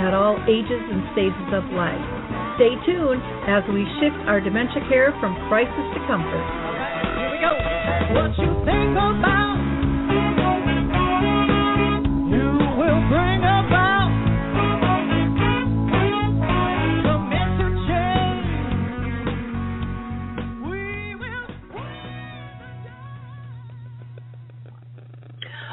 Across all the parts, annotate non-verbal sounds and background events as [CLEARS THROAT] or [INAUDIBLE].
at all ages and stages of life. Stay tuned as we shift our dementia care from crisis to comfort. Here we go. What you think about,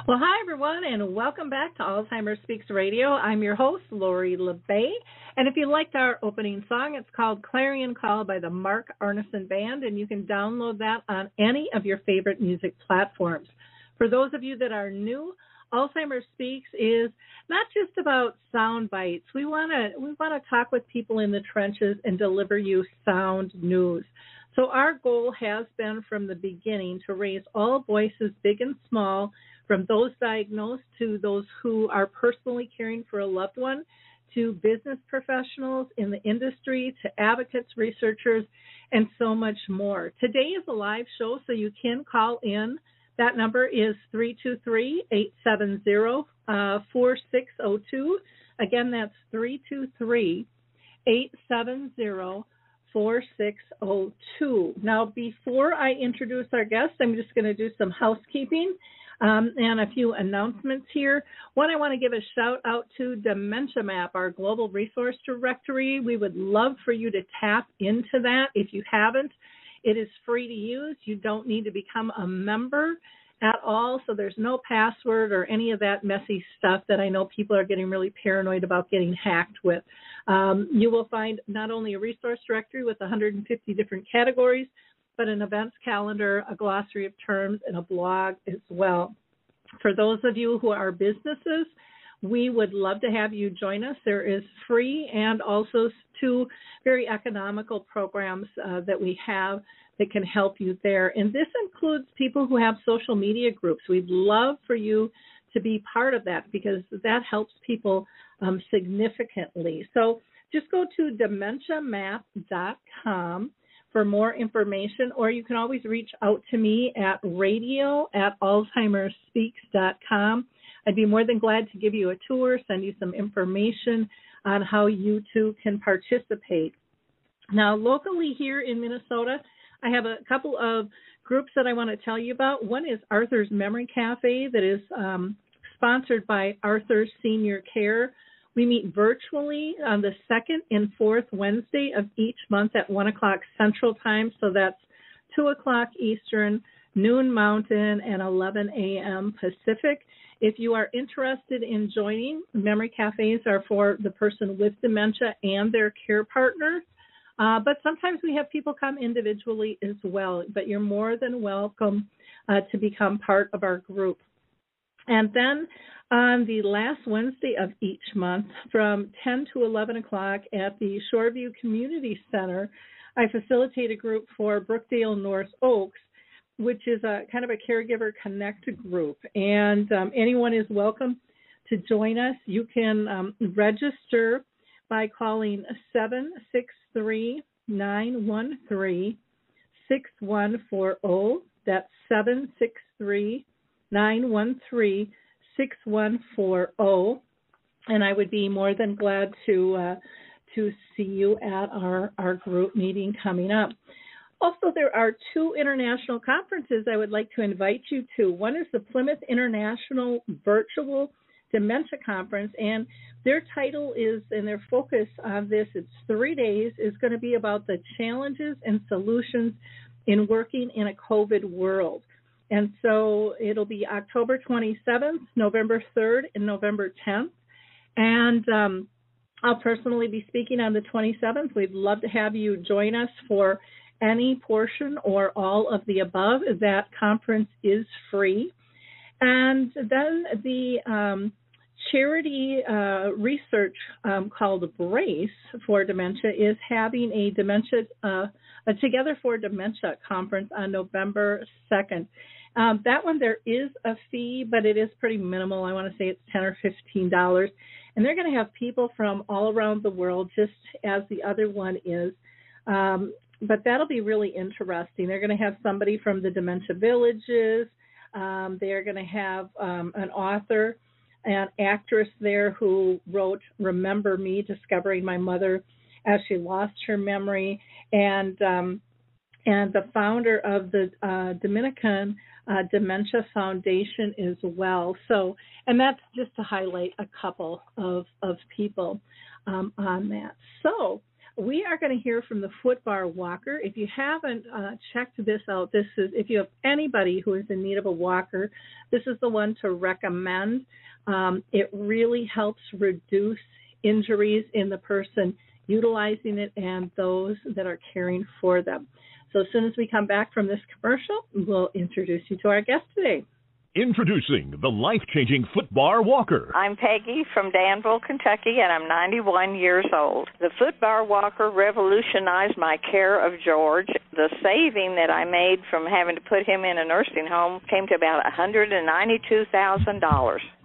Well, hi everyone, and welcome back to Alzheimer's Speaks Radio. I'm your host, Lori La Bey. And if you liked our opening song, it's called Clarion Call by the Mark Arneson Band, and you can download that on any of your favorite music platforms. For those of you that are new, Alzheimer's Speaks is not just about sound bites. We want to we want to talk with people in the trenches and deliver you sound news. So our goal has been from the beginning to raise all voices, big and small, from those diagnosed to those who are personally caring for a loved one, to business professionals in the industry, to advocates, researchers, and so much more. Today is a live show, so you can call in. That number is 323 870 4602. Again, that's 323 870 4602. Now, before I introduce our guest, I'm just going to do some housekeeping um, and a few announcements here. One, I want to give a shout out to Dementia Map, our global resource directory. We would love for you to tap into that if you haven't. It is free to use. You don't need to become a member at all, so there's no password or any of that messy stuff that I know people are getting really paranoid about getting hacked with. Um, you will find not only a resource directory with 150 different categories, but an events calendar, a glossary of terms, and a blog as well. For those of you who are businesses, we would love to have you join us. There is free and also two very economical programs uh, that we have that can help you there. And this includes people who have social media groups. We'd love for you to be part of that because that helps people um, significantly. So just go to dementiamap.com for more information, or you can always reach out to me at radio at alzheimersspeaks.com. I'd be more than glad to give you a tour, send you some information on how you too can participate. Now, locally here in Minnesota, I have a couple of groups that I want to tell you about. One is Arthur's Memory Cafe, that is um, sponsored by Arthur's Senior Care. We meet virtually on the second and fourth Wednesday of each month at 1 o'clock Central Time. So that's 2 o'clock Eastern, noon Mountain, and 11 a.m. Pacific. If you are interested in joining, memory cafes are for the person with dementia and their care partner. Uh, but sometimes we have people come individually as well. But you're more than welcome uh, to become part of our group. And then on the last Wednesday of each month from 10 to 11 o'clock at the Shoreview Community Center, I facilitate a group for Brookdale North Oaks, which is a kind of a caregiver connect group. And um, anyone is welcome to join us. You can um, register by calling 763 913 6140. That's 763 913 6140. And I would be more than glad to uh, to see you at our, our group meeting coming up. Also, there are two international conferences I would like to invite you to. One is the Plymouth International Virtual Dementia Conference, and their title is and their focus on this, it's three days, is going to be about the challenges and solutions in working in a COVID world. And so it'll be October 27th, November 3rd, and November 10th. And um, I'll personally be speaking on the 27th. We'd love to have you join us for any portion or all of the above. That conference is free. And then the um, charity uh, research um, called Brace for Dementia is having a dementia uh, a Together for Dementia conference on November 2nd. Um, that one there is a fee, but it is pretty minimal. I want to say it's ten or fifteen dollars, and they're going to have people from all around the world, just as the other one is. Um, but that'll be really interesting. They're going to have somebody from the dementia villages. Um, they're going to have um, an author, an actress there who wrote "Remember Me: Discovering My Mother as She Lost Her Memory," and um, and the founder of the uh, Dominican uh, Dementia Foundation as well. So, and that's just to highlight a couple of of people um, on that. So, we are going to hear from the footbar walker. If you haven't uh, checked this out, this is if you have anybody who is in need of a walker, this is the one to recommend. Um, it really helps reduce injuries in the person utilizing it and those that are caring for them. So as soon as we come back from this commercial, we'll introduce you to our guest today. Introducing the life changing Footbar Walker. I'm Peggy from Danville, Kentucky, and I'm 91 years old. The Footbar Walker revolutionized my care of George. The saving that I made from having to put him in a nursing home came to about $192,000.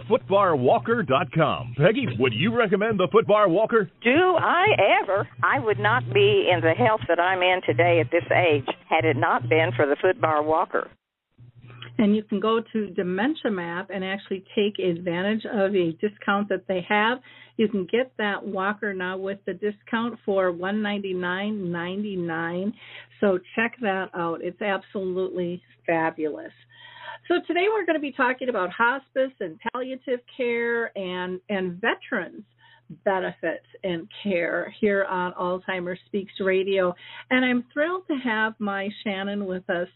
thefootbarwalker.com. Peggy, would you recommend the Footbar Walker? Do I ever? I would not be in the health that I'm in today at this age had it not been for the Footbar Walker. And you can go to Dementia Map and actually take advantage of a discount that they have. You can get that walker now with the discount for one ninety nine ninety nine. So check that out. It's absolutely fabulous. So today we're going to be talking about hospice and palliative care and and veterans benefits and care here on Alzheimer's Speaks Radio. And I'm thrilled to have Mai Shannon with us.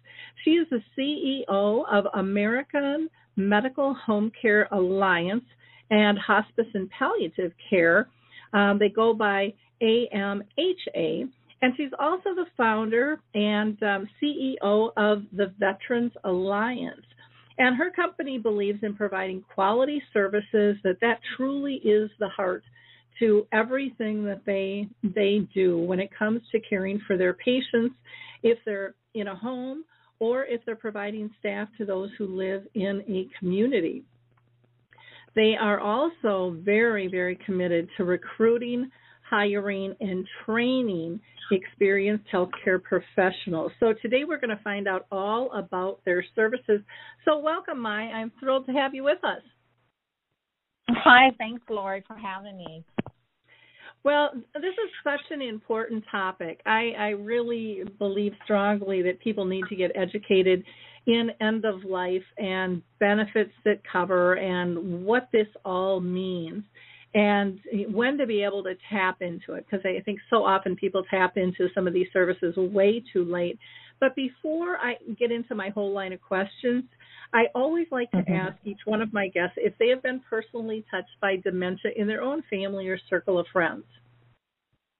She is the CEO of American Medical Home Care Alliance and Hospice and Palliative Care. Um, they go by AMHA. And she's also the founder and um, CEO of the Veterans Alliance. And her company believes in providing quality services that that truly is the heart to everything that they they do when it comes to caring for their patients if they're in a home or if they're providing staff to those who live in a community. They are also very very committed to recruiting hiring and training experienced healthcare professionals. So today we're going to find out all about their services. So welcome, Mai. I'm thrilled to have you with us. Hi, thanks, Lori, for having me. Well, this is such an important topic. I, I really believe strongly that people need to get educated in end of life and benefits that cover and what this all means and when to be able to tap into it because I think so often people tap into some of these services way too late. But before I get into my whole line of questions, I always like to mm-hmm. ask each one of my guests if they have been personally touched by dementia in their own family or circle of friends.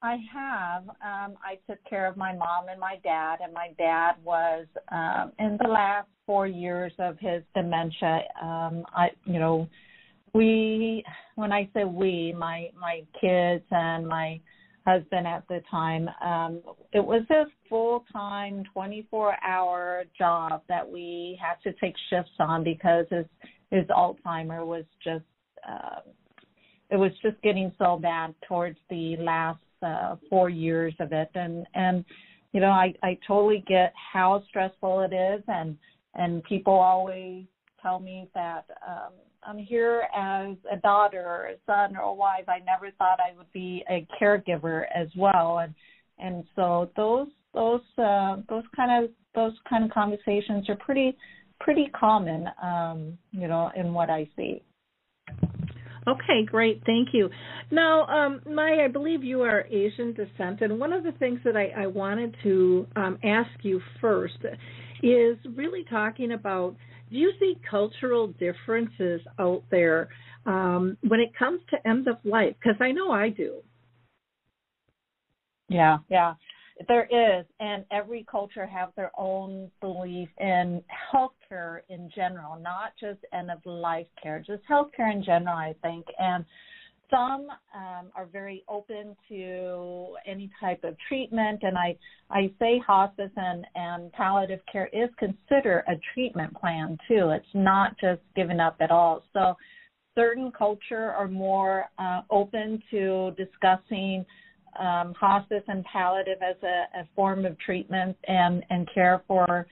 I have. Um, I took care of my mom and my dad, and my dad was um, in the last four years of his dementia. Um, I, you know, we when i say we my my kids and my husband at the time um it was a full time 24 hour job that we had to take shifts on because his his alzheimer was just uh, it was just getting so bad towards the last uh, 4 years of it. And and you know i i totally get how stressful it is. And and people always tell me that um I'm here as a daughter or a son or a wife. I never thought I would be a caregiver as well, and and so those those uh, those kind of those kind of conversations are pretty pretty common, um, you know, in what I see. Okay, great. Thank you. Now, um, Maya, I believe you are Asian descent, and one of the things that I, I wanted to um, ask you first is really talking about do you see cultural differences out there um, when it comes to end of life? Because I know I do. Yeah, yeah. There is, and every culture have their own belief in healthcare in general, not just end of life care, just healthcare in general, I think. And some um, are very open to any type of treatment, and I I say hospice and and palliative care is considered a treatment plan too. It's not just given up at all. So certain culture are more uh, open to discussing um, hospice and palliative as a, a form of treatment and, and care for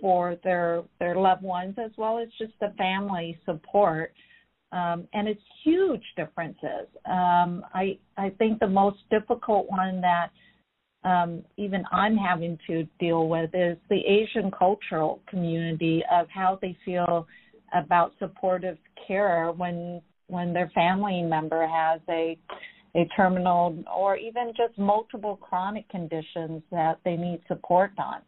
for their their loved ones as well as just the family support. Um, and it's huge differences. Um, I I think the most difficult one that um, even I'm having to deal with is the Asian cultural community of how they feel about supportive care when when their family member has a a terminal or even just multiple chronic conditions that they need support on.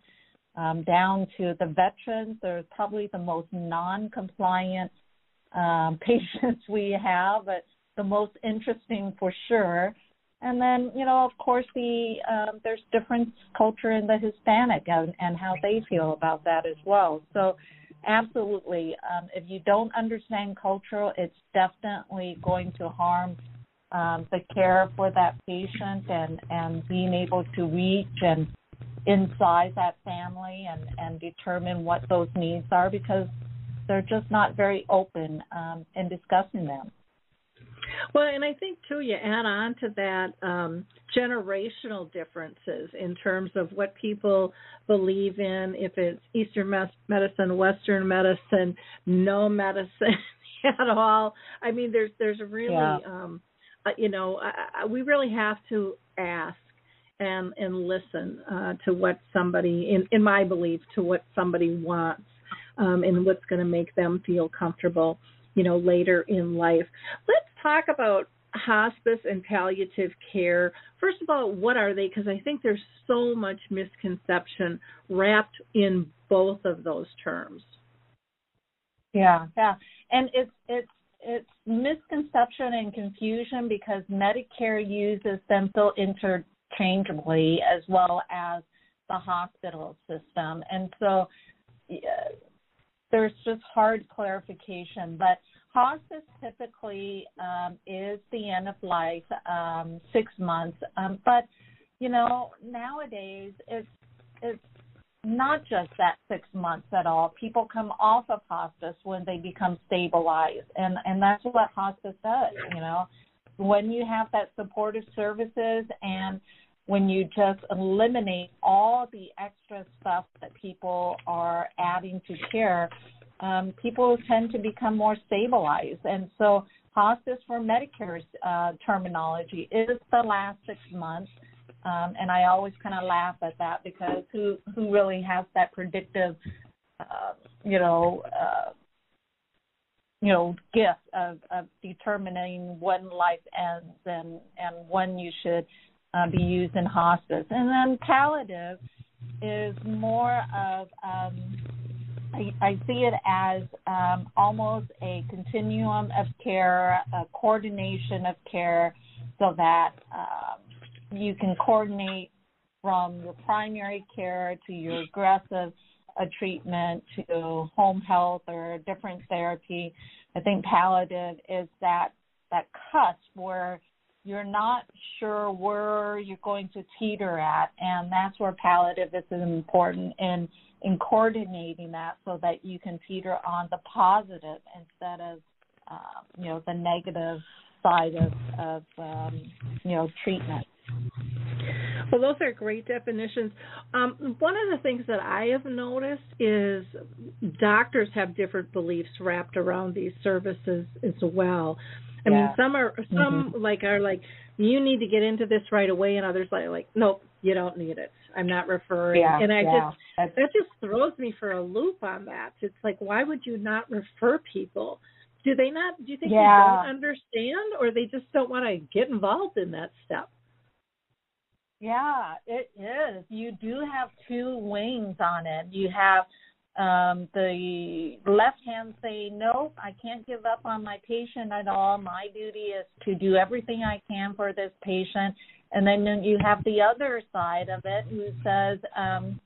Um, down to the veterans, they're probably the most non-compliant um, [LAUGHS] patients we have, but the most interesting for sure. And then, you know, of course, the um, there's different culture in the Hispanic and, and how they feel about that as well. So, absolutely, um, if you don't understand cultural, it's definitely going to harm um, the care for that patient and, and being able to reach and inside that family and, and determine what those needs are because they're just not very open um, in discussing them. Well, and I think too, you add on to that um, generational differences in terms of what people believe in. If it's Eastern medicine, Western medicine, no medicine [LAUGHS] at all. I mean, there's there's really yeah. um, uh, you know, I, I, we really have to ask and and listen uh, to what somebody, in in my belief, to what somebody wants, um, and what's going to make them feel comfortable, you know, later in life. Let's talk about hospice and palliative care. First of all, what are they? Because I think there's so much misconception wrapped in both of those terms. Yeah, yeah, and it's it's it's misconception and confusion because Medicare uses them so interchangeably as well as the hospital system, and so there's just hard clarification. But hospice typically um, is the end of life, um, six months, um, but you know nowadays it's it's not just that six months at all. People come off of hospice when they become stabilized, and and that's what hospice does. You know, when you have that supportive services and when you just eliminate all the extra stuff that people are adding to care, um, people tend to become more stabilized. And so, hospice for Medicare's uh, terminology is the last six months um, and I always kind of laugh at that because who who really has that predictive, uh, you know, uh, you know, gift of, of determining when life ends and and when you should uh, be used in hospice. And then palliative is more of um, I, I see it as um, almost a continuum of care, a coordination of care, so that um, you can coordinate from your primary care to your aggressive uh, treatment to home health or different therapy. I think palliative is that that cusp where you're not sure where you're going to teeter at, and that's where palliative is important in in coordinating that so that you can teeter on the positive instead of uh, you know the negative side of of um, you know treatment. Well, those are great definitions. Um, one of the things that I have noticed is doctors have different beliefs wrapped around these services as well. I yeah. mean, some are some mm-hmm. like are like you need to get into this right away, and others like like nope, you don't need it. I'm not referring. Yeah, and I yeah. just that just throws me for a loop on that. It's like why would you not refer people do they not? Do you think they don't understand, or they just don't want to get involved in that step? Yeah, it is. You do have two wings on it. You have um, the left hand saying, Nope, I can't give up on my patient at all. My duty is to do everything I can for this patient. And then you have the other side of it who says, um,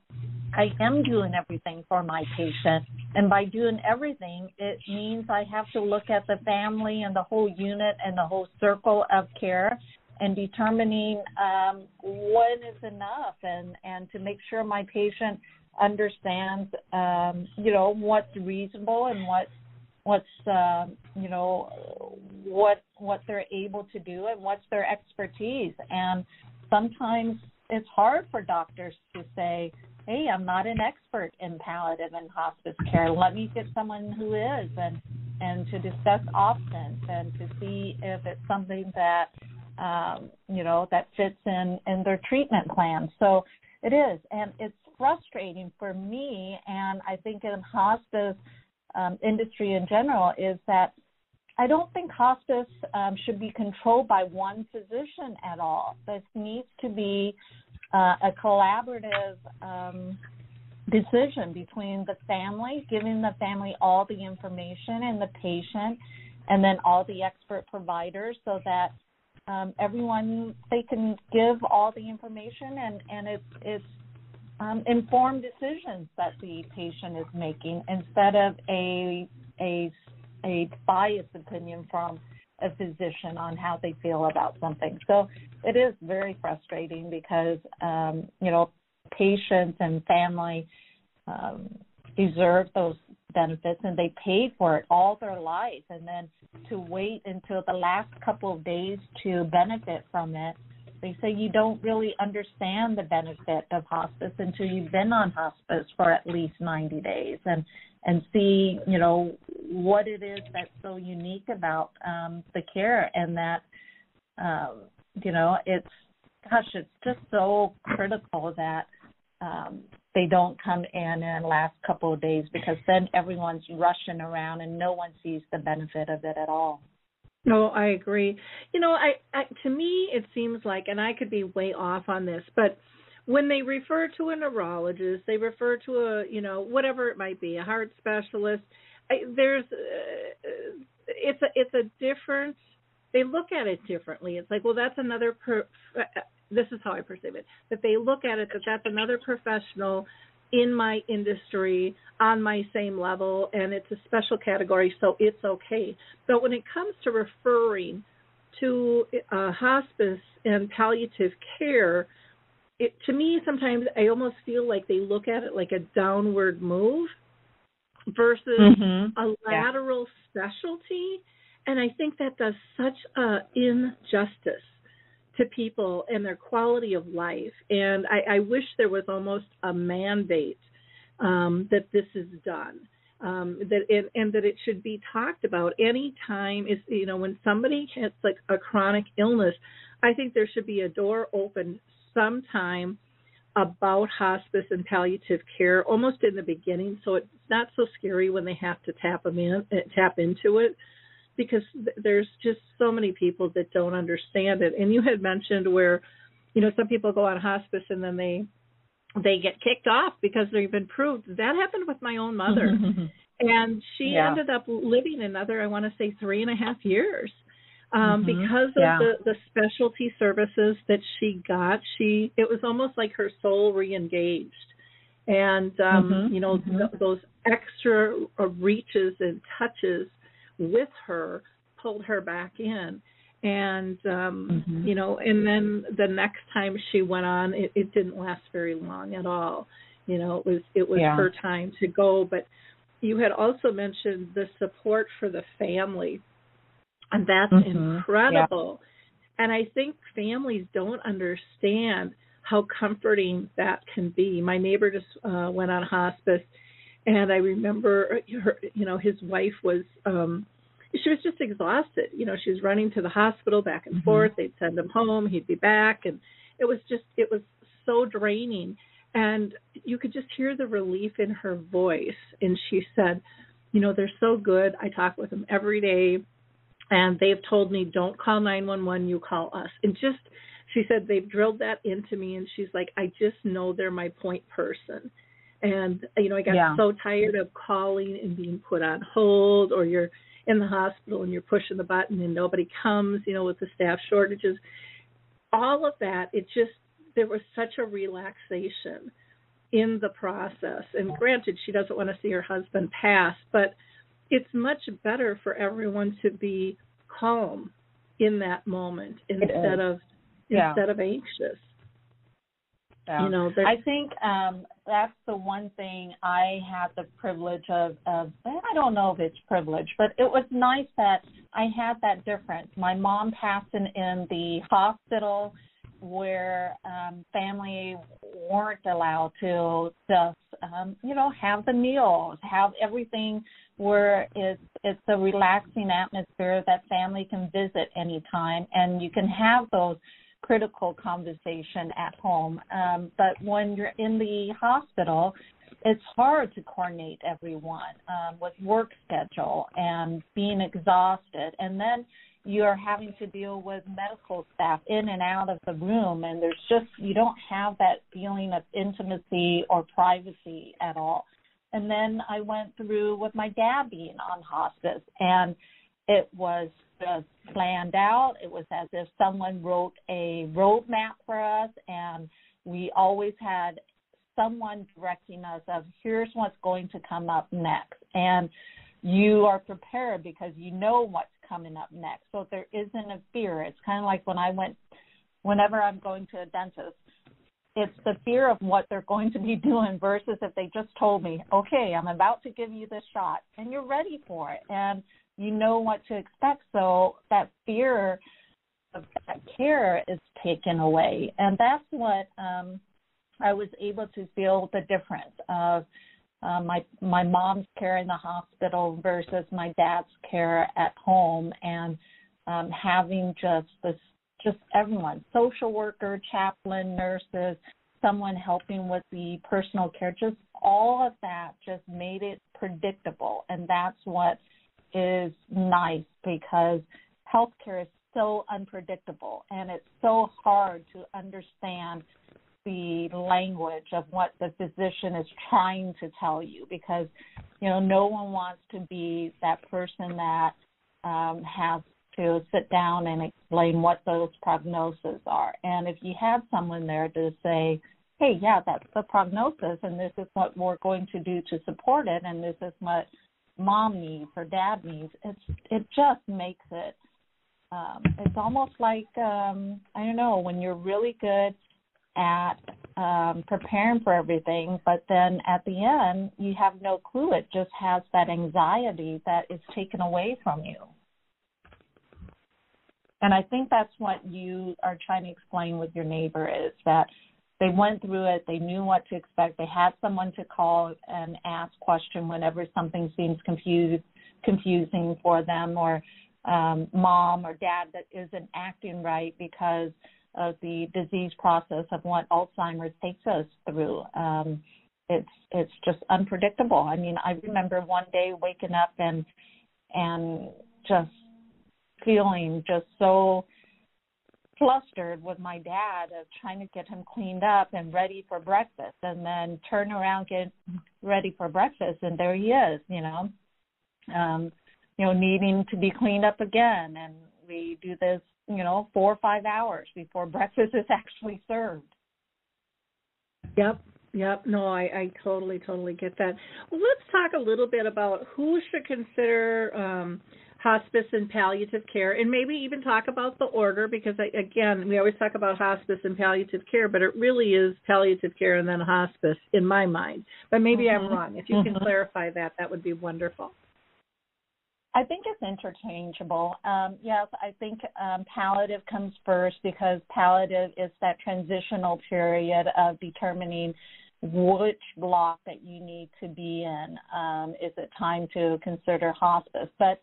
I am doing everything for my patient. And by doing everything, it means I have to look at the family and the whole unit and the whole circle of care and determining um, when is enough and, and to make sure my patient understands, um, you know, what's reasonable and what what's uh, you know what what they're able to do and what's their expertise. And sometimes it's hard for doctors to say, "Hey, I'm not an expert in palliative and hospice care. Let me get someone who is," and and to discuss options and to see if it's something that um, you know that fits in in their treatment plan. So it is, and it's frustrating for me, and I think in hospice um, industry in general is that I don't think hospice um, should be controlled by one physician at all. This needs to be uh, a collaborative um, decision between the family, giving the family all the information and the patient, and then all the expert providers, so that um, everyone they can give all the information and and it's it's um, informed decisions that the patient is making instead of a a a biased opinion from a physician on how they feel about something. So it is very frustrating because um, you know patients and family um, deserve those benefits and they paid for it all their life, and then to wait until the last couple of days to benefit from it they say you don't really understand the benefit of hospice until you've been on hospice for at least 90 days and and see you know what it is that's so unique about um the care and that um you know it's gosh it's just so critical that um they don't come in in the last couple of days because then everyone's rushing around and no one sees the benefit of it at all no, I agree. You know, I, I to me it seems like, and I could be way off on this, but when they refer to a neurologist, they refer to a you know whatever it might be, a heart specialist. I, there's uh, it's a it's a different. They look at it differently. It's like, well, that's another. Per, uh, this is how I perceive it. That they look at it that that's another professional in my industry on my same level and it's a special category so it's okay but when it comes to referring to uh, hospice and palliative care it to me sometimes i almost feel like they look at it like a downward move versus mm-hmm. a lateral yeah. specialty and i think that does such a injustice to people and their quality of life. And I, I wish there was almost a mandate um, that this is done. Um, that it, and that it should be talked about any time is you know when somebody has like a chronic illness, I think there should be a door open sometime about hospice and palliative care almost in the beginning, so it's not so scary when they have to tap them in tap into it because there's just so many people that don't understand it. And you had mentioned where, you know, some people go on hospice and then they they get kicked off because they've been proved. That happened with my own mother, [LAUGHS] and she yeah. ended up living another, I want to say, three and a half years. Um, mm-hmm. because of yeah. the, the specialty services that she got, she it was almost like her soul reengaged, and um, mm-hmm. you know mm-hmm. th- those extra uh, reaches and touches with her pulled her back in and um mm-hmm. you know and then the next time she went on it, it didn't last very long at all you know it was it was yeah. her time to go but you had also mentioned the support for the family and that's mm-hmm. incredible yeah. and i think families don't understand how comforting that can be my neighbor just uh went on hospice and I remember her, you know, his wife was um she was just exhausted. You know, she was running to the hospital back and mm-hmm. forth. They'd send him home, he'd be back and it was just it was so draining and you could just hear the relief in her voice and she said, you know, they're so good. I talk with them every day, and they've told me, don't call 911, you call us. And just, she said, they've drilled that into me, and she's like, I just know they're my point person. And, you know, I got Yeah. so tired of calling and being put on hold, or you're in the hospital and you're pushing the button and nobody comes, you know, with the staff shortages. All of that, it just, there was such a relaxation in the process. And granted, she doesn't want to see her husband pass, but it's much better for everyone to be calm in that moment instead of Yeah. instead of anxious. Yeah. You know, I think um that's the one thing I had the privilege of of I don't know if it's privilege, but it was nice that I had that difference. My mom passed in, in the hospital where um family weren't allowed to just um you know have the meals, have everything where it's it's a relaxing atmosphere that family can visit anytime and you can have those critical conversation at home. Um, but when you're in the hospital, it's hard to coordinate everyone um, with work schedule and being exhausted, and then you're having to deal with medical staff in and out of the room, and there's just you don't have that feeling of intimacy or privacy at all. And then I went through with my dad being on hospice, and it was just planned out. It was as if someone wrote a roadmap for us, and we always had someone directing us of here's what's going to come up next, and you are prepared because you know what's coming up next. So there isn't a fear. It's kind of like when I went, whenever I'm going to a dentist. It's the fear of what they're going to be [LAUGHS] doing versus if they just told me, okay, I'm about to give you this shot, and you're ready for it. And you know what to expect. So that fear of that care is taken away. And that's what um i was able to feel the difference of uh, my my mom's care in the hospital versus my dad's care at home and um having just this just everyone social worker chaplain nurses someone helping with the personal care just all of that just made it predictable. And that's what is nice because healthcare is so unpredictable and it's so hard to understand the language of what the physician is trying to tell you because you know no one wants to be that person that um has to sit down and explain what those prognoses are. And if you have someone there to say hey yeah that's the prognosis and this is what we're going to do to support it and this is what mom needs or dad needs it's it just makes it um it's almost like um i don't know when you're really good at um preparing for everything but then at the end you have no clue it just has that anxiety that is taken away from you. And i think that's what you are trying to explain with your neighbor is that they went through it they knew what to expect they had someone to call and ask question whenever something seems confused confusing for them or um mom or dad that isn't acting right because of the disease process of what alzheimer's takes us through. Um it's it's just unpredictable. I mean i remember one day waking up and and just feeling just so flustered with my dad of trying to get him cleaned up and ready for breakfast and then turn around get ready for breakfast and there he is you know um you know needing to be cleaned up again and we do this you know four or five hours before breakfast is [LAUGHS] actually served Yep. Yep. No, I, I totally, totally get that. Well, let's talk a little bit about who should consider um, hospice and palliative care, and maybe even talk about the order because, I, again, we always talk about hospice and palliative care, but it really is palliative care and then hospice in my mind. But maybe I'm Mhm. wrong. If you can Mhm. clarify that, that would be wonderful. I think it's interchangeable. Um, yes, I think um, palliative comes first because palliative is that transitional period of determining which block that you need to be in. Um, is it time to consider hospice? But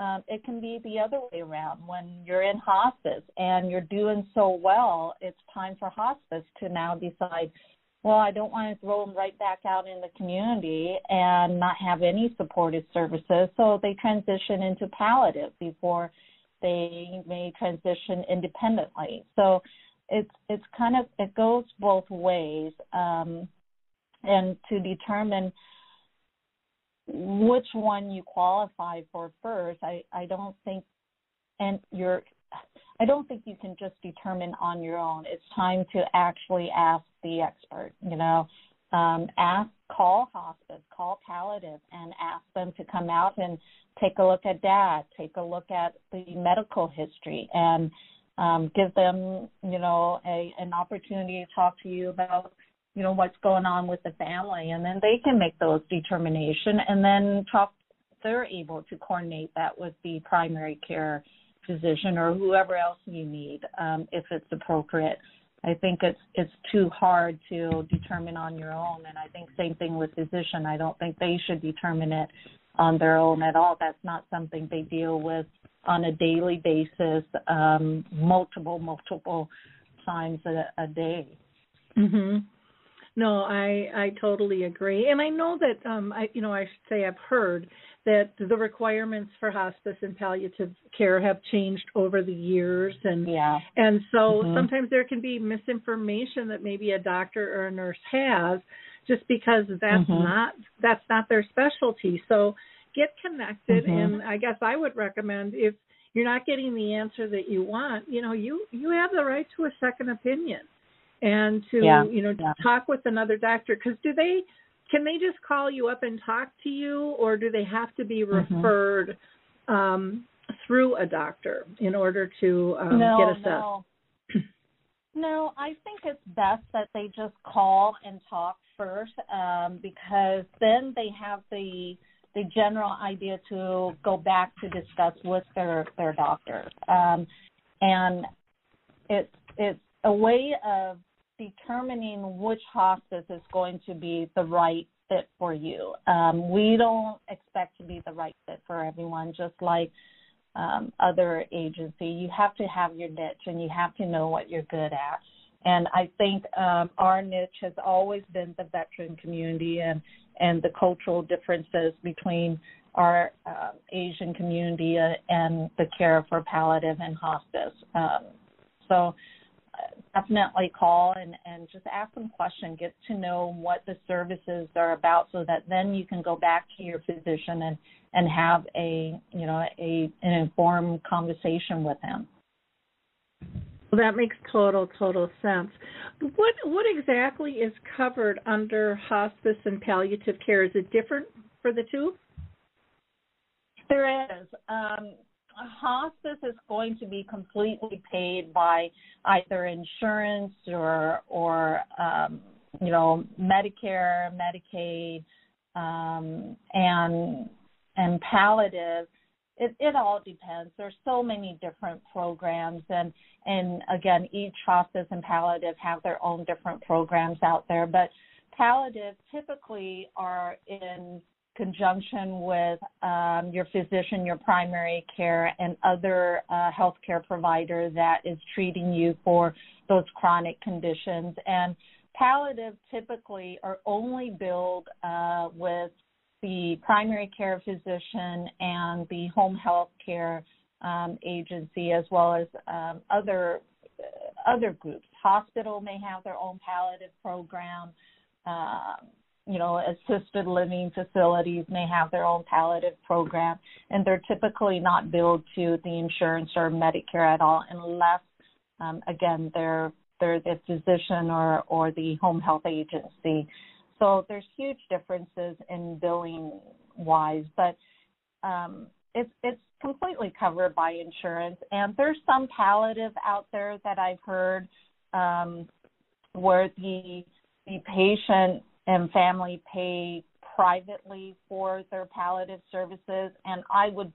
um, it can be the other way around. When you're in hospice and you're doing so well, it's time for hospice to now decide well, I don't want to throw them right back out in the community and not have any supportive services. So they transition into palliative before they may transition independently. So it's it's kind of it goes both ways. Um, and to determine which one you qualify for first, I, I don't think and you're I don't think you can just determine on your own. It's time to actually ask the expert, you know. Um, ask, call hospice, call palliative, and ask them to come out and take a look at dad, take a look at the medical history, and um, give them, you know, a an opportunity to talk to you about, you know, what's going on with the family, and then they can make those determination, and then talk. They're able to coordinate that with the primary care physician or whoever else you need um, if it's appropriate. I think it's it's too hard to determine on your own, and I think same thing with physician. I don't think they should determine it on their own at all. That's not something they deal with on a daily basis, um, multiple multiple times a, a day. Mhm. No, I I totally agree, and I know that um I you know I should say I've heard that the requirements for hospice and palliative care have changed over the years and yeah and so mm-hmm. sometimes there can be misinformation that maybe a doctor or a nurse has just because that's mm-hmm. not that's not their specialty so get connected mm-hmm. and i guess i would recommend if you're not getting the answer that you want you know you you have the right to a second opinion and to yeah. you know yeah. talk with another doctor because do they can they just call you up and talk to you, or do they have to be Mm-hmm. referred mm-hmm. um, through a doctor in order to um, no, get assessed? No. [CLEARS THROAT] no, I think it's best that they just call and talk first, um, because then they have the the general idea to go back to discuss with their their doctor, um, and it's it's a way of determining which hospice is going to be the right fit for you. Um, we don't expect to be the right fit for everyone, just like um, other agency. You have to have your niche and you have to know what you're good at. And I think um, our niche has always been the veteran community and, and the cultural differences between our uh, Asian community and the care for palliative and hospice. Um, so definitely call and, and just ask them questions, get to know what the services are about so that then you can go back to your physician and, and have a you know a an informed conversation with him. Well, that makes total total sense. What what exactly is covered under hospice and palliative care? Is it different for the two? There is. Um, hospice is going to be completely paid by either insurance or or um, you know Medicare, Medicaid, um, and and palliative. It, it all depends. There's so many different programs, and and again, each hospice and palliative have their own different programs out there. But palliative typically are in conjunction with um, your physician, your primary care, and other uh, healthcare provider that is treating you for those chronic conditions. And palliative typically are only billed uh, with the primary care physician and the home health care um, agency, as well as um, other uh, other groups. Hospital may have their own palliative program. Um, you know, assisted living facilities may have their own palliative program, and they're typically not billed to the insurance or Medicare at all, unless, um, again, they're they're the physician or or the home health agency. So there's huge differences in billing wise, but um, it's it's completely covered by insurance. And there's some palliative out there that I've heard um, where the the patient and family pay privately for their palliative services. And I would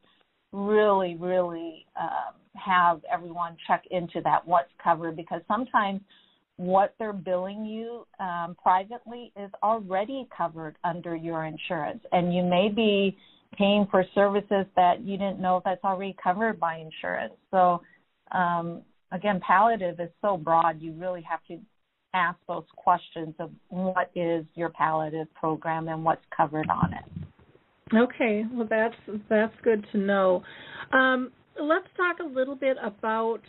really, really um, have everyone check into that, what's covered, because sometimes what they're billing you um, privately is already covered under your insurance. And you may be paying for services that you didn't know that's already covered by insurance. So, um, again, palliative is so broad, you really have to ask those questions of what is your palliative program and what's covered on it. Okay, well that's that's good to know. Um, let's talk a little bit about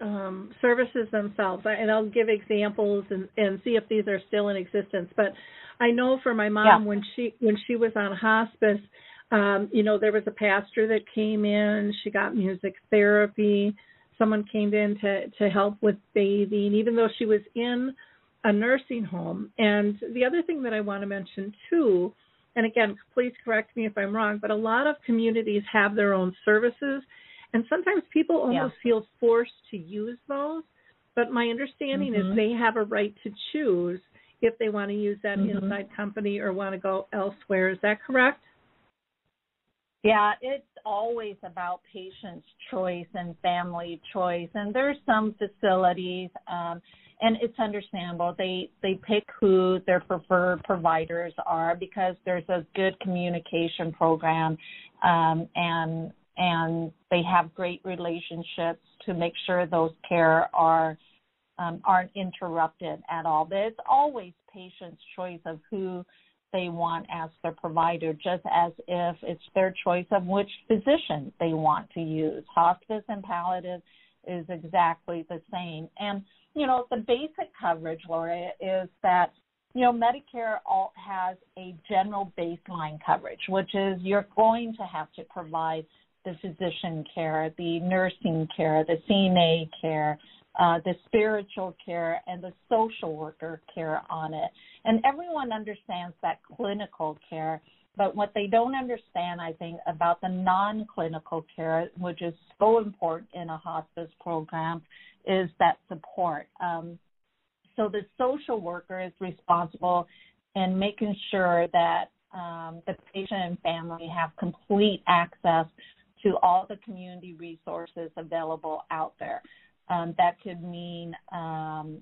um, services themselves, and I'll give examples and, and see if these are still in existence. But I know for my mom Yeah. when she when she was on hospice, um, you know, there was a pastor that came in. She got music therapy. Someone came in to to help with bathing, even though she was in a nursing home. And the other thing that I want to mention too, and again, please correct me if I'm wrong, but a lot of communities have their own services, and sometimes people almost feel forced to use those. But my understanding Mhm. is they have a right to choose if they want to use that Mhm. inside company or want to go elsewhere. Is that correct? Yeah, it's always about patient's choice and family choice. And there's some facilities, um, and it's understandable. They they pick who their preferred providers are because there's a good communication program, um, and and they have great relationships to make sure those care are um, aren't interrupted at all. But it's always patient's choice of who they want as their provider, just as if it's their choice of which physician they want to use. Hospice and palliative is exactly the same. And, you know, the basic coverage, Lori, is that, you know, Medicare all has a general baseline coverage, which is you're going to have to provide the physician care, the nursing care, the CNA care, uh, the spiritual care, and the social worker care on it. And everyone understands that clinical care, but what they don't understand, I think, about the non clinical care, which is so important in a hospice program, is that support. Um, so the social worker is responsible in making sure that um, the patient and family have complete access to all the community resources available out there. Um, that could mean um,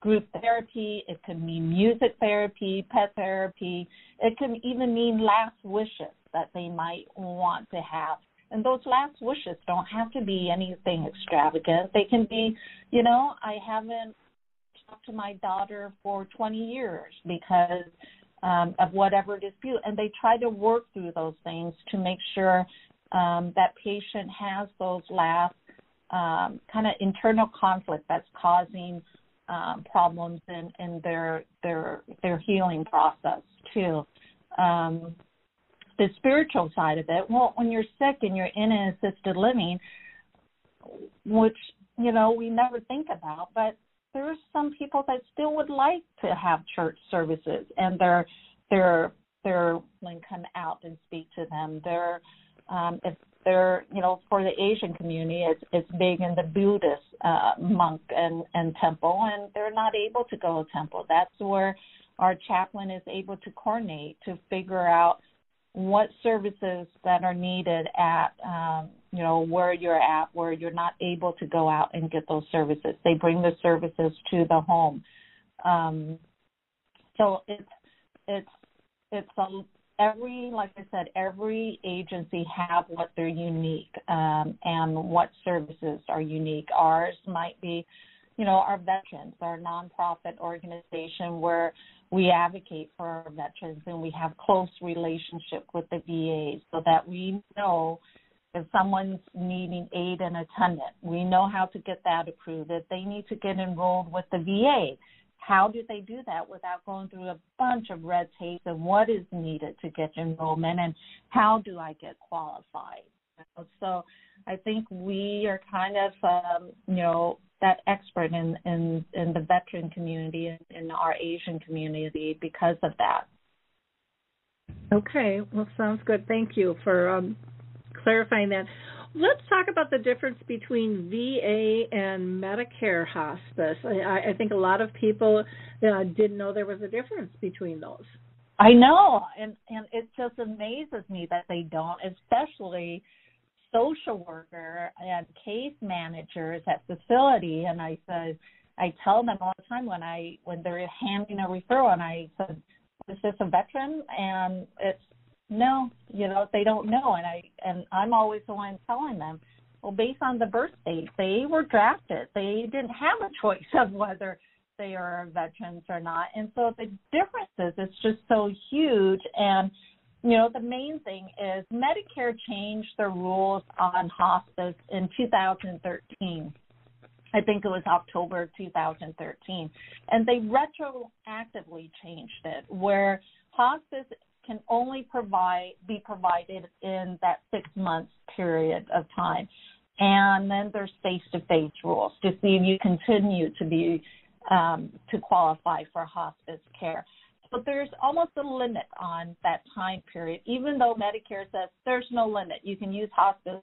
group therapy, it could mean music therapy, pet therapy, it can even mean last wishes that they might want to have. And those last wishes don't have to be anything extravagant. They can be, you know, I haven't talked to my daughter for 20 years because um, of whatever dispute. And they try to work through those things to make sure um, that patient has those last um, kind of internal conflict that's causing um, problems in, in their their their healing process too. Um, the spiritual side of it, well, when you're sick and you're in an assisted living, which you know we never think about, but there's some people that still would like to have church services, and they're they're willing to come out and speak to them. They're um, if they're you know for the Asian community it's it's big in the Buddhist uh, monk and and temple and they're not able to go to temple. That's where our chaplain is able to coordinate to figure out what services that are needed at um, you know where you're at where you're not able to go out and get those services. They bring the services to the home. Um, so it's it's it's a every like i said every agency have what they're unique um, and what services are unique ours might be you know our veterans our nonprofit organization where we advocate for our veterans and we have close relationship with the va so that we know if someone's needing aid and attendant we know how to get that approved if they need to get enrolled with the va how do they do that without going through a bunch of red tape and what is needed to get enrollment and how do I get qualified? So I think we are kind of, um, you know, that expert in, in, in the veteran community and in our Asian community because of that. Okay, well, sounds good. Thank you for um, clarifying that. Let's talk about the difference between VA and Medicare hospice. I, I think a lot of people uh, didn't know there was a difference between those. I know, and and it just amazes me that they don't, especially social worker and case managers at facility. And I said, I tell them all the time when I when they're handing a referral, and I said, "Is this a veteran?" And it's no, you know, they don't know, and I and I'm always the one telling them, well, based on the birth date, they were drafted. They didn't have a [LAUGHS] choice of whether they are veterans or not. And so the differences it's just so huge and you know the main thing is Medicare changed the rules on hospice in 2013. I think it was October 2013 and they retroactively changed it where hospice can only provide be provided in that 6 months period of time and then there's face-to-face rules to see if you continue to be um, to qualify for hospice care. But there's almost a limit on that time period, even though Medicare says there's no limit. You can use hospice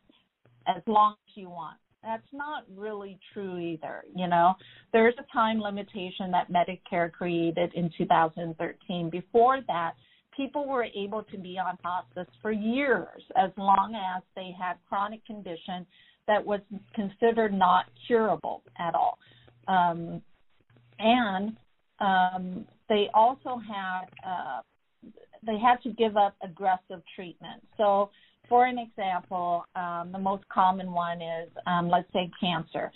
as long as you want. That's not really true either. You know, there's a time limitation that Medicare created in 2013. Before that, people were able to be on hospice for years as long as they had chronic condition that was considered not curable at all. Um, and um, they also had uh, they had to give up aggressive treatment. So, for an example, um, the most common one is um, let's say cancer.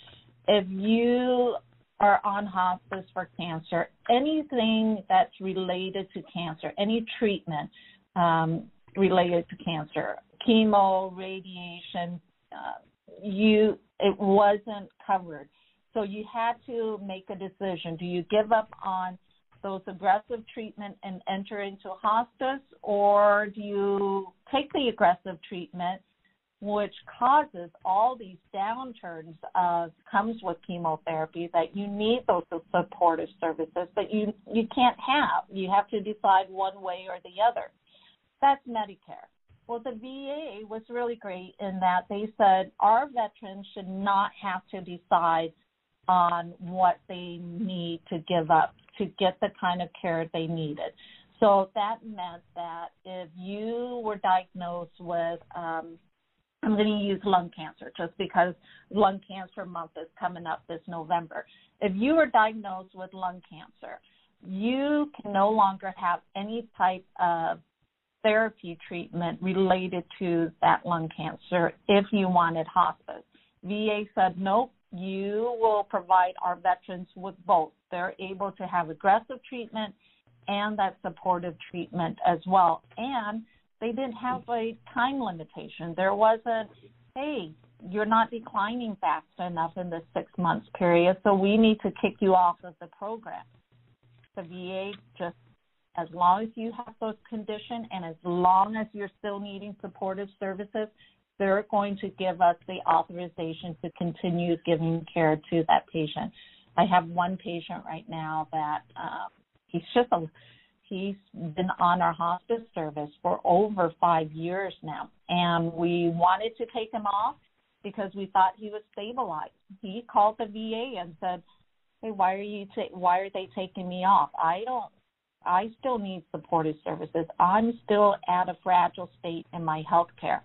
If you are on hospice for cancer, anything that's related to cancer, any treatment um, related to cancer, chemo, radiation, uh, you it wasn't covered. So you had to make a decision. Do you give up on those aggressive treatment and enter into hospice or do you take the aggressive treatment which causes all these downturns of comes with chemotherapy that you need those supportive services but you you can't have? You have to decide one way or the other. That's medicare. Well, the VA was really great in that they said our veterans should not have to decide on what they need to give up to get the kind of care they needed. So that meant that if you were diagnosed with, um, I'm going to use lung cancer just because lung cancer month is coming up this November. If you were diagnosed with lung cancer, you can no longer have any type of therapy treatment related to that lung cancer if you wanted hospice. VA said, nope, you will provide our veterans with both. They're able to have aggressive treatment and that supportive treatment as well. And they didn't have a time limitation. There wasn't, hey, you're not declining fast enough in this six months period, so we need to kick you off of the program. The VA just as long as you have those condition and as long as you're still needing supportive services, they're going to give us the authorization to continue giving care to that patient. I have one patient right now that uh, he's just a he's been on our hospice service for over five years now, and we wanted to take him off because we thought he was stabilized. He called the VA and said, "Hey, why are you ta- why are they taking me off? I don't I still need supportive services. I'm still at a fragile state in my health care.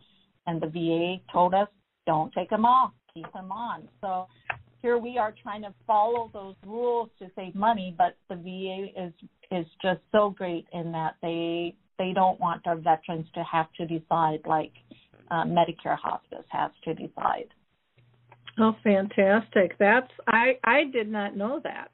And the VA told us, don't take them off, keep them on. So here we are trying to follow those rules to save money, but the VA is is just so great in that they they don't want our veterans to have to decide like uh, Medicare hospice has to decide. Oh, fantastic! That's I I did not know that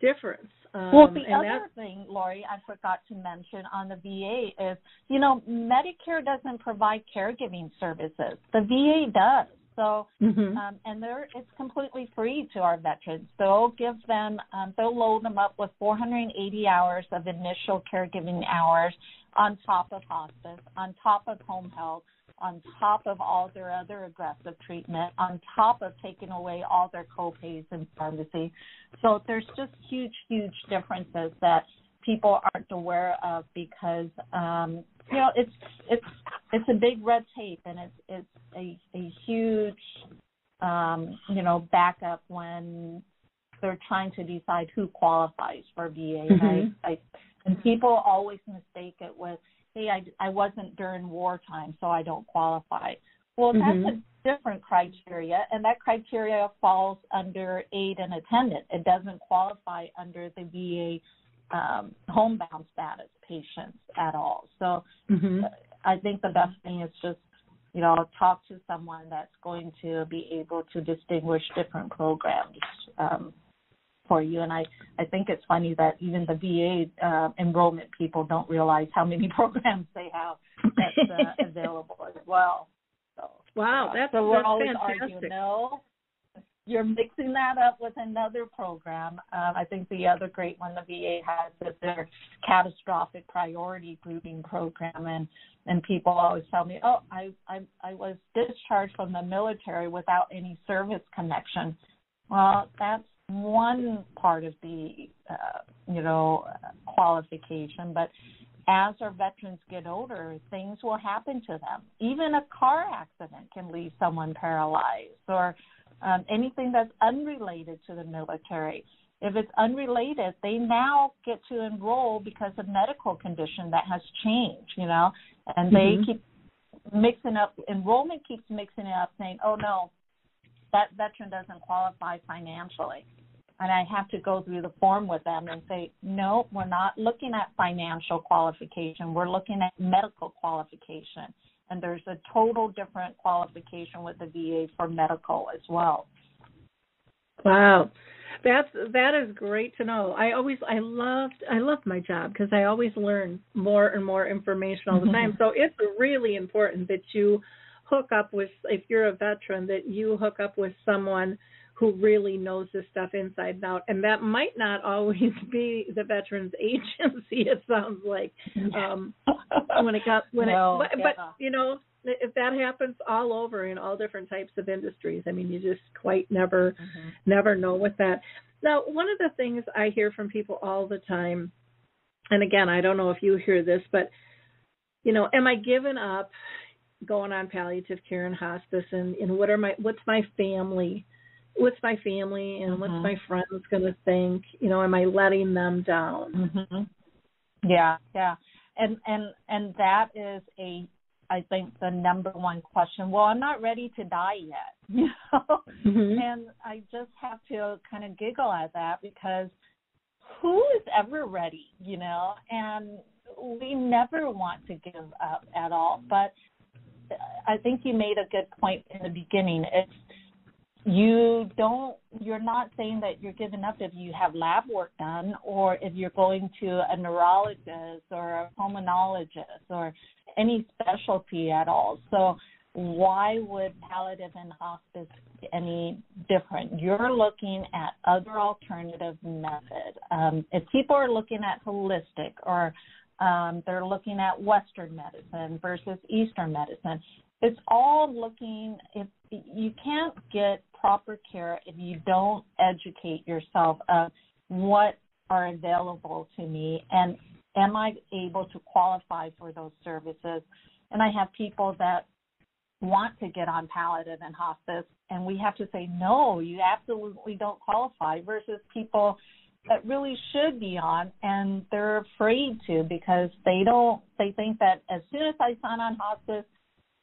difference. Um, well, the other thing, Lori, I forgot to mention on the VA is, you know, Medicare doesn't provide caregiving services. The VA does. So, mm-hmm. um, and they're it's completely free to our veterans. They'll give them, um, they'll load them up with 480 hours of initial caregiving hours on top of hospice, on top of home health, on top of all their other aggressive treatment, on top of taking away all their copays in pharmacy. So there's just huge, huge differences that people aren't aware of because um, you know it's it's it's a big red tape and it's it's a, a huge um, you know backup when they're trying to decide who qualifies for VA. Mm-hmm. I, I and people always mistake it with I, I wasn't during wartime, so I don't qualify. Well, mm-hmm. that's a different criteria, and that criteria falls under aid and attendant. It doesn't qualify under the VA um, homebound status patients at all. So mm-hmm. I think the best thing is just, you know, talk to someone that's going to be able to distinguish different programs. Um, for you. And I I think it's funny that even the VA uh, enrollment people don't realize how many [LAUGHS] programs they have that's uh, [LAUGHS] available as well. So wow, that's so we're that's always fantastic. arguing. No, you're mixing that up with another program. Um, I think the other great one the VA has is their catastrophic priority grouping program, and and people always tell me, oh, I I I was discharged from the military without any service connection. Well, that's one part of the uh, you know qualification, but as our veterans get older, things will happen to them. Even a car accident can leave someone paralyzed, or um, anything that's unrelated to the military. If it's unrelated, they now get to enroll because of medical condition that has changed, you know, and they Mhm. keep mixing up. Enrollment keeps mixing it up, saying, "Oh no, that veteran doesn't qualify financially." And I have to go through the form with them and say, "No, we're not looking at financial qualification. We're looking at medical qualification." and there's a total different qualification with the VA for medical as well. Wow. That's that is great to know. I always I loved I loved my job because I always learn more and more information all the time. [LAUGHS] so it's really important that you hook up with if you're a veteran that you hook up with someone who really knows this stuff inside and out. And that might not always [LAUGHS] be the veterans agency, [LAUGHS] it sounds like. Um when it got when No, it but, but you know if that happens all over in all different types of industries i mean you just quite never Mm-hmm. never know with that now one of the things i hear from people all the time and again i don't know if you hear this but you know am i giving up going on palliative care and hospice and and what are my what's my family what's my family and what's Mhm. my friends going to think you know am i letting them down hmm Yeah, yeah, and and and that is a, I think the number one question. Well, I'm not ready to die yet, [LAUGHS] you know, Mhm. and I just have to kind of giggle at that because who is ever ready, you know, and we never want to give up at all. But I think you made a good point in the beginning. It's you don't you're not saying that you're giving up if you have lab work done or if you're going to a neurologist or a pulmonologist or any specialty at all. So why would palliative and hospice be any different? You're looking at other alternative method. Um, if people are looking at holistic or um, they're looking at western medicine versus eastern medicine it's all looking if you can't get proper care if you don't educate yourself of what are available to me and am I able to qualify for those services? And I have people that want to get on palliative and hospice and we have to say no, you absolutely don't qualify versus people that really should be on and they're afraid to because they don't they think that as soon as I sign on hospice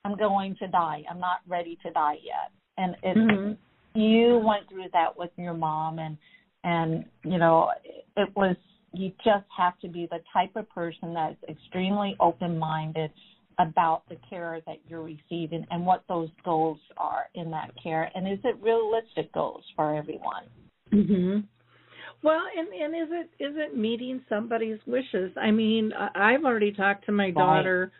I'm going to die. I'm not ready to die yet. And it Mhm. you went through that with your mom and and you know it was you just have to be the type of person that's extremely open minded about the care that you're receiving and what those goals are in that care and is it realistic goals for everyone Mhm. Well, and and is it is it meeting somebody's wishes? I mean, I've already talked to my daughter.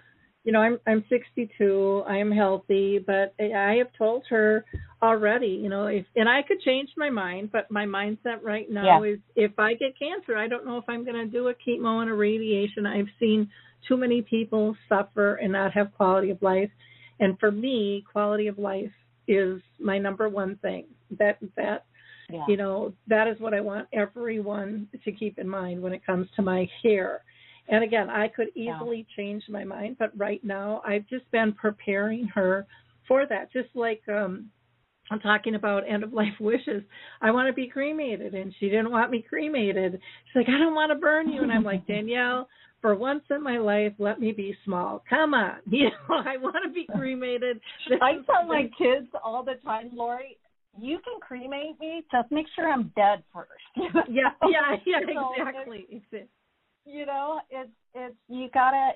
You know, I'm I'm 62. I am healthy, but I have told her already. You know, if and I could change my mind, but my mindset right now Yeah. is if I get cancer, I don't know if I'm going to do a chemo and a radiation. I've seen too many people suffer and not have quality of life, and for me, quality of life is my number one thing. That that yeah you know that is what i want everyone to keep in mind when it comes to my hair and again i could Yeah. easily change my mind but right now i've just been preparing her for that. Just like um i'm talking about end of life [LAUGHS] wishes. I want to be cremated and she didn't want me cremated. She's like i don't want to burn you. And i'm like [LAUGHS] danielle for once in my life let me be small. Come on. [LAUGHS] You know i want to be cremated. I tell my kids all the time, Lori, you can cremate me, just make sure I'm dead first. yeah yeah yeah exactly you know it's it's you gotta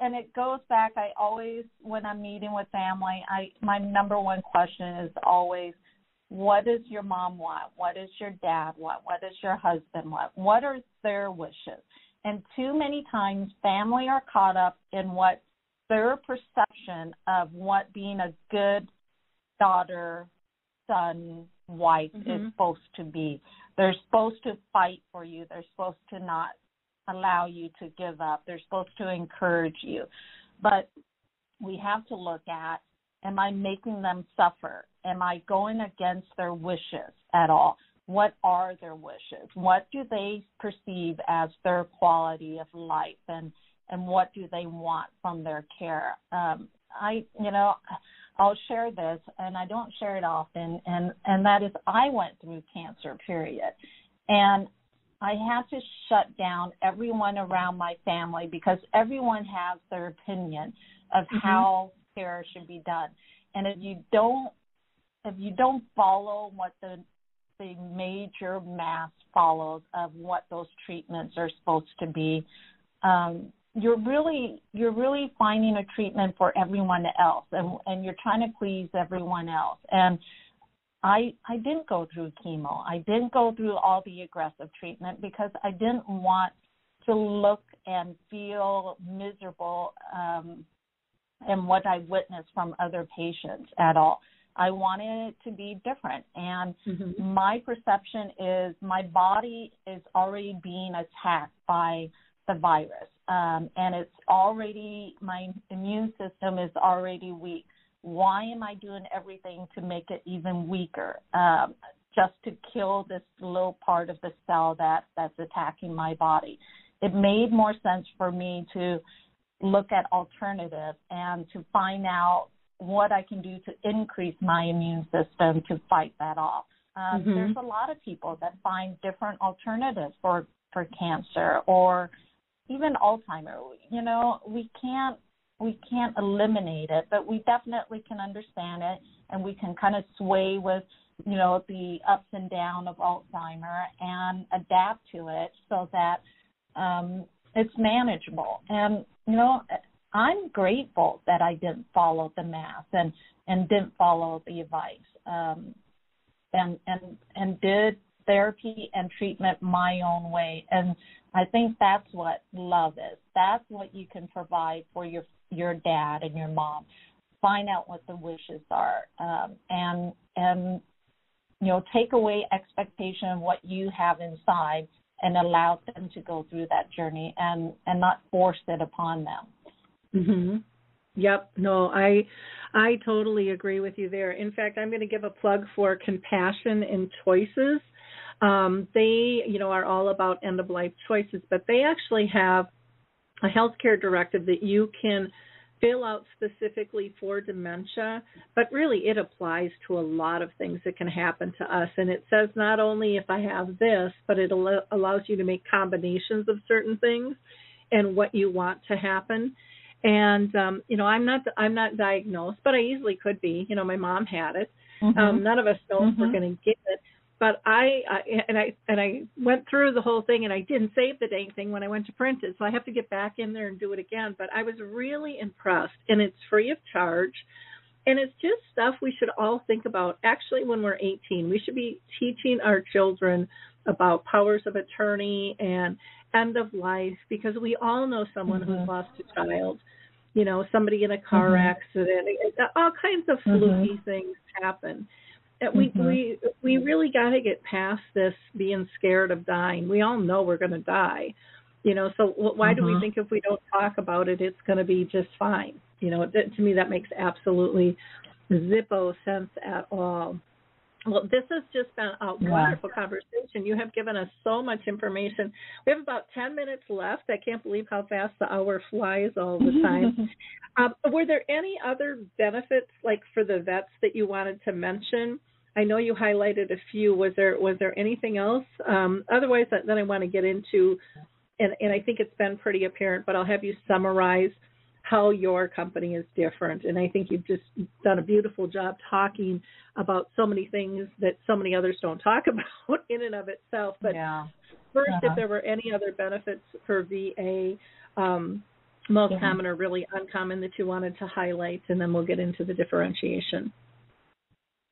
and it goes back i always when i'm meeting with family i my number one question is always what does your mom want? What does your dad want? What does your husband want? What are their wishes? And too many times, family are caught up in what their perception of what being a good daughter, son, wife mm-hmm. is supposed to be. They're supposed to fight for you. They're supposed to not allow you to give up. They're supposed to encourage you. But we have to look at am I making them suffer? Am I going against their wishes at all? What are their wishes? What do they perceive as their quality of life and and what do they want from their care? Um, I you know I'll share this and I don't share it often and and that is I went through cancer period and I had to shut down everyone around my family because everyone has their opinion of mm-hmm. how care should be done. And if you don't if you don't follow what the the major mass follows of what those treatments are supposed to be, um, you're really you're really finding a treatment for everyone else and and you're trying to please everyone else. And I I didn't go through chemo. I didn't go through all the aggressive treatment because I didn't want to look and feel miserable um, in what I witnessed from other patients at all. I wanted it to be different. And mm-hmm. my perception is my body is already being attacked by the virus. Um, and it's already, my immune system is already weak why am I doing everything to make it even weaker? Um, just to kill this little part of the cell that that's attacking my body. It made more sense for me to look at alternatives and to find out what I can do to increase my immune system to fight that off. Um, mm-hmm. There's a lot of people that find different alternatives for for cancer or even Alzheimer. You know, we can't we can't eliminate it, but we definitely can understand it and we can kind of sway with, you know, the ups and downs of Alzheimer and adapt to it so that um, it's manageable. And, you know, I'm grateful that I didn't follow the math and, and didn't follow the advice um, and, and, and did therapy and treatment my own way. And I think that's what love is. That's what you can provide for your your dad and your mom. Find out what the wishes are, um, and and you know take away expectation of what you have inside, and allow them to go through that journey, and and not force it upon them. Mhm. Yep. No, I I totally agree with you there. In fact, I'm going to give a plug for Compassion and Choices. Um, they, you know, are all about end of life choices, but they actually have a healthcare directive that you can fill out specifically for dementia, but really it applies to a lot of things that can happen to us. And it says not only if I have this, but it al- allows you to make combinations of certain things and what you want to happen. And um, you know, I'm not I'm not diagnosed, but I easily could be. You know, my mom had it. Mm-hmm. Um, none of us know mm-hmm. if we're mm-hmm. going to get it but I, I and I and I went through the whole thing and I didn't save the dang thing when I went to print it, so I have to get back in there and do it again. But I was really impressed, and it's free of charge, and it's just stuff we should all think about. Actually, when we're 18, we should be teaching our children about powers of attorney and end of life because we all know someone mm-hmm. who's lost a child. You know, somebody in a car mm-hmm. accident, all kinds of fluky mm-hmm. things happen we mm-hmm. we we really got to get past this being scared of dying. We all know we're going to die, you know. So why mm-hmm. do we mm-hmm. think if we don't talk about it, it's going to be just fine? You know, that, to me that makes absolutely zippo sense at all. Well, this has just been a wonderful conversation. You have given us so much information. We have about 10 minutes left. I can't believe how fast the hour flies all the time. [LAUGHS] um, were there any other benefits, like for the vets, that you wanted to mention? I know you highlighted a few. Was there was there anything else? Um, otherwise, then I want to get into, and, and I think it's been pretty apparent, but I'll have you summarize how your company is different. And I think you've just done a beautiful job talking about so many things that so many others don't talk [LAUGHS] about in and of itself. But yeah. 1st uh-huh. if there were any other benefits for VA, um, most yeah. common or really uncommon that you wanted to highlight, and then we'll get into the differentiation.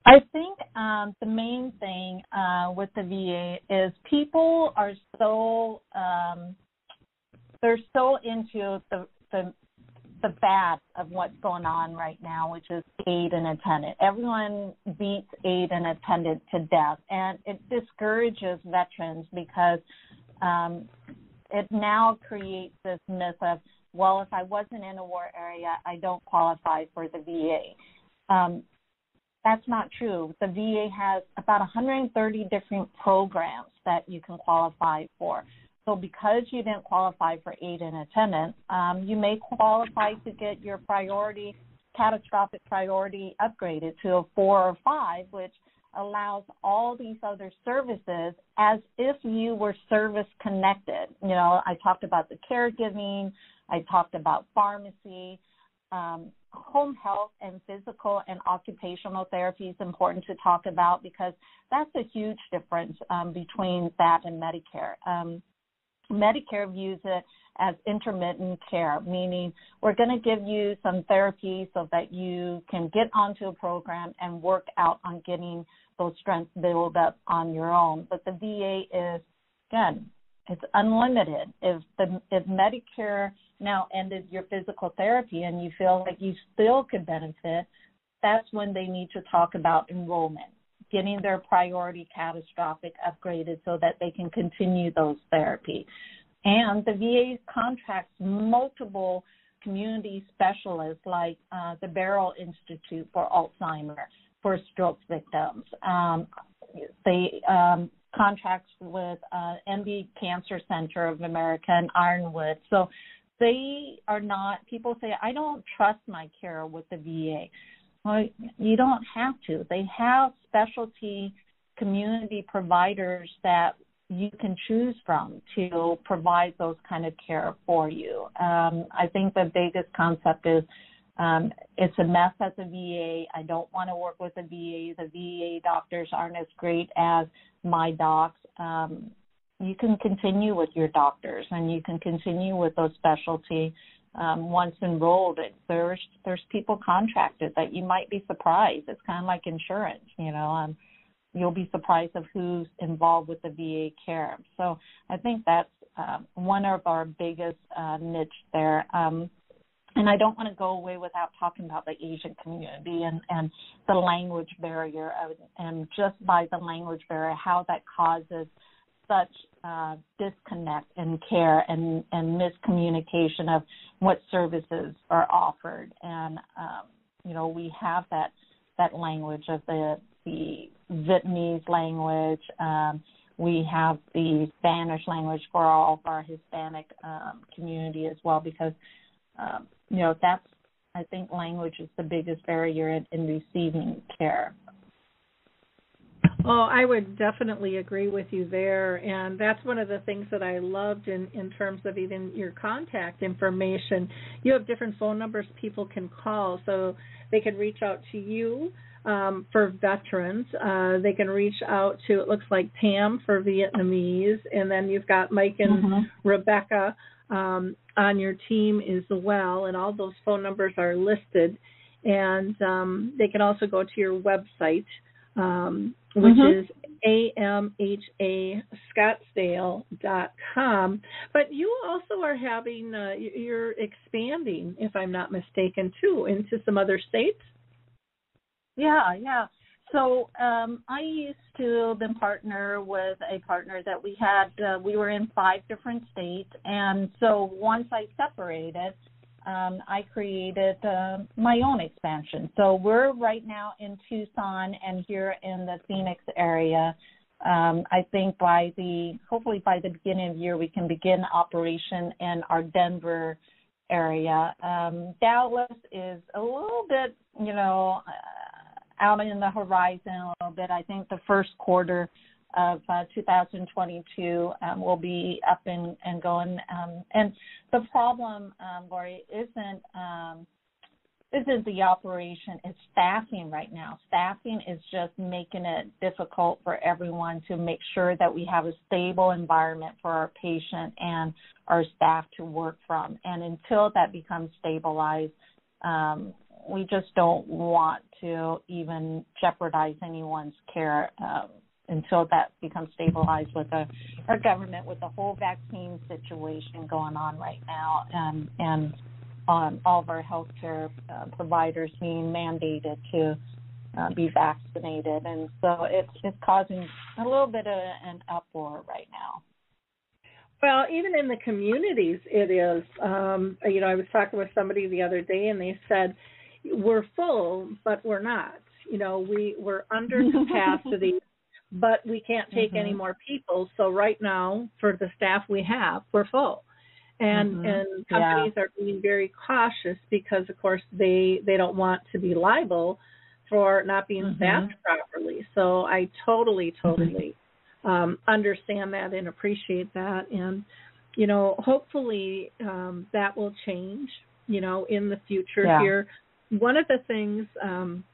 I think um, the main thing uh, with the VA is people are so um, they're so into the, the the bad of what's going on right now, which is aid and attendant. Everyone beats aid and attendant to death, and it discourages veterans because um, it now creates this myth of, well, if I wasn't in a war area, I don't qualify for the VA. Um, that's not true. The VA has about 130 different programs that you can qualify for. So because you didn't qualify for aid and attendance, um, you may qualify to get your priority, catastrophic priority upgraded to a four or five, which allows all these other services as if you were service connected. You know, I talked about the caregiving, I talked about pharmacy, um, home health and physical and occupational therapy is important to talk about because that's a huge difference um, between that and Medicare. Um, Medicare views it as intermittent care, meaning we're going to give you some therapy so that you can get onto a program and work out on getting those strengths build up on your own. But the VA is, again, it's unlimited. If the if Medicare now ended your physical therapy and you feel like you still could benefit, that's when they need to talk about enrollment, getting their priority catastrophic upgraded so that they can continue those therapy. And the VA contracts multiple community specialists like uh, the Barrow Institute for Alzheimer for stroke victims. Um, they um, contracts with uh, MD Cancer Center of America and Ironwood. So they are not. People say I don't trust my care with the VA. Well, you don't have to. They have specialty community providers that you can choose from to provide those kind of care for you. Um, I think the biggest concept is um, it's a mess at the VA. I don't want to work with the VA. The VA doctors aren't as great as my docs. Um, you can continue with your doctors and you can continue with those specialty um, once enrolled. There's there's people contracted that you might be surprised. It's kind of like insurance, you know. Um, you'll be surprised of who's involved with the VA care. So I think that's uh, one of our biggest uh, niche there. Um, and I don't want to go away without talking about the Asian community and, and the language barrier, and just by the language barrier, how that causes such uh, disconnect in care and, and miscommunication of what services are offered. And um, you know, we have that that language of the the Vietnamese language. Um, we have the Spanish language for all of our Hispanic um, community as well, because um, you know that's I think language is the biggest barrier in, in receiving care. Oh, I would definitely agree with you there. And that's one of the things that I loved in, in terms of even your contact information. You have different phone numbers people can call, so they can reach out to you um, for veterans. Uh, they can reach out to, it looks like Tam for Vietnamese, and then you've got Mike and mm-hmm. Rebecca um, on your team as well, and all those phone numbers are listed. And um, they can also go to your website, um, which mm-hmm. is amhascottsdale.com. But you also are having, uh, you're expanding, if I'm not mistaken, too, into some other states. Yeah, yeah. So um, I used to then partner with a partner that we had. Uh, we were in five different states, and so once I separated, um, I created uh, my own expansion. So we're right now in Tucson and here in the Phoenix area. Um, I think by the hopefully by the beginning of the year we can begin operation in our Denver area. Um, Dallas is a little bit, you know. Out in the horizon a little bit. I think the first quarter of uh, 2022 um, will be up and, and going. Um, and the problem, um, Lori, isn't um, isn't the operation; it's staffing right now. Staffing is just making it difficult for everyone to make sure that we have a stable environment for our patient and our staff to work from. And until that becomes stabilized, um, we just don't want to even jeopardize anyone's care um, until that becomes stabilized with the, our government with the whole vaccine situation going on right now and and um, all of our healthcare uh, providers being mandated to uh, be vaccinated, and so it's it's causing a little bit of an uproar right now. Well, even in the communities, it is. Um, you know, I was talking with somebody the other day, and they said we're full, but we're not. You know, we we're under capacity, [LAUGHS] but we can't take mm-hmm. any more people. So right now, for the staff we have, we're full and mm-hmm. and companies yeah. are being very cautious because of course they they don't want to be liable for not being mm-hmm. staffed properly so i totally mm-hmm. totally um understand that and appreciate that and you know hopefully um that will change you know in the future yeah. here one of the things um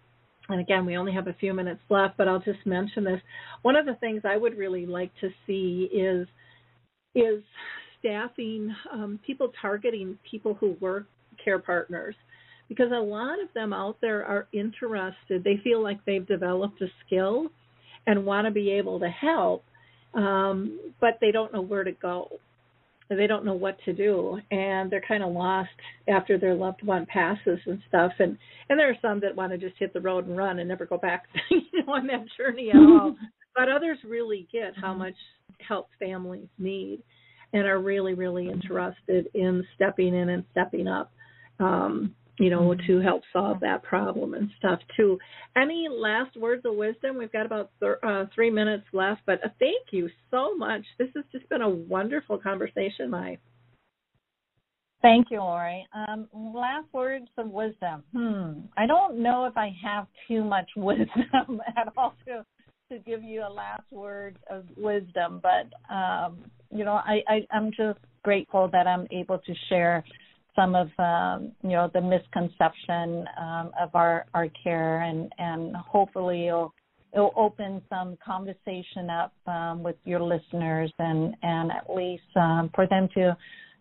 and again we only have a few minutes left but i'll just mention this one of the things i would really like to see is is staffing, um, people targeting people who work care partners because a lot of them out there are interested. They feel like they've developed a skill and want to be able to help, um, but they don't know where to go. They don't know what to do, and they're kind of lost after their loved one passes and stuff. And and there are some that want to just hit the road and run and never go back, [LAUGHS] you know, on that journey at [LAUGHS] all. but others really get how much help families need and are really, really interested in stepping in and stepping up, um, you know, mm-hmm. to help solve that problem and stuff too. Any last words of wisdom? We've got about th- uh, three minutes left, but uh, thank you so much. This has just been a wonderful conversation, Mai. Thank you, Lori. Um, last words of wisdom. Hmm. I don't know if I have too much [LAUGHS] wisdom at all to to give you a last word of wisdom, but um, you know, I, I I'm just grateful that I'm able to share some of um, you know the misconception um, of our our care, and and hopefully it'll it'll open some conversation up um, with your listeners, and and at least um, for them to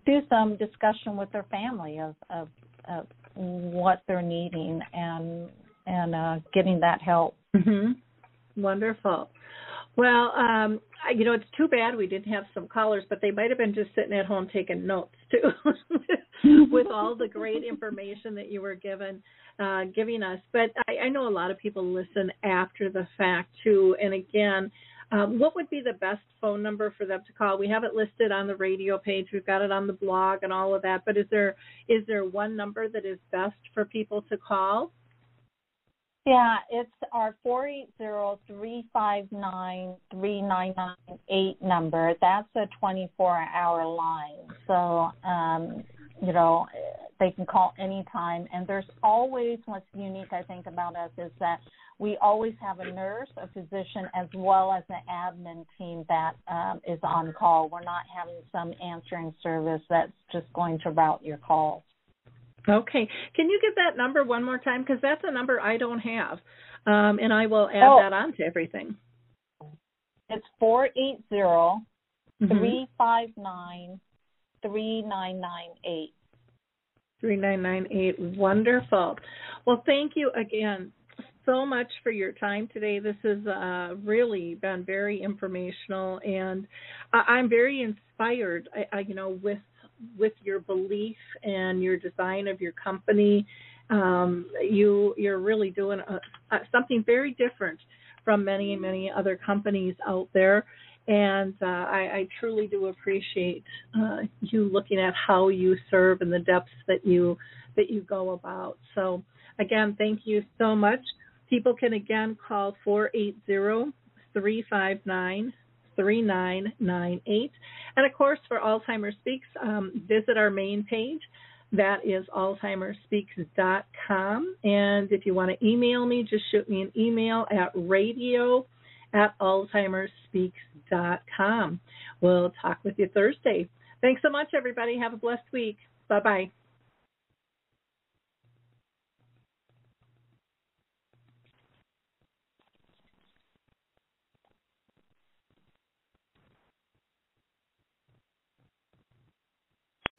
do some discussion with their family of of, of what they're needing and and uh, getting that help. Mm-hmm. Wonderful. Well, um, you know, it's too bad we didn't have some callers, but they might have been just sitting at home taking notes too, [LAUGHS] with all the great information that you were given, uh, giving us. But I, I know a lot of people listen after the fact too. And again, um, what would be the best phone number for them to call? We have it listed on the radio page. We've got it on the blog and all of that. But is there is there one number that is best for people to call? Yeah, it's our four eight zero three five nine three nine nine eight number. That's a 24 hour line. So, um, you know, they can call anytime. And there's always what's unique, I think, about us is that we always have a nurse, a physician, as well as an admin team that um, is on call. We're not having some answering service that's just going to route your calls. Okay. Can you give that number one more time? Because that's a number I don't have. Um, and I will add oh. that on to everything. It's 480 359 3998. 3998. Wonderful. Well, thank you again so much for your time today. This has uh, really been very informational, and I- I'm very inspired. I, I, you know, with with your belief and your design of your company. Um, you you're really doing a, a, something very different from many many other companies out there, and uh, I, I, truly do appreciate uh, you looking at how you serve and the depths that you that you go about. So again, thank you so much. People can again call 480 359 3998. And of course, for Alzheimer's Speaks, um, visit our main page. That is alzheimersspeaks.com. And if you want to email me, just shoot me an email at radio at alzheimersspeaks.com. We'll talk with you Thursday. Thanks so much, everybody. Have a blessed week. Bye bye.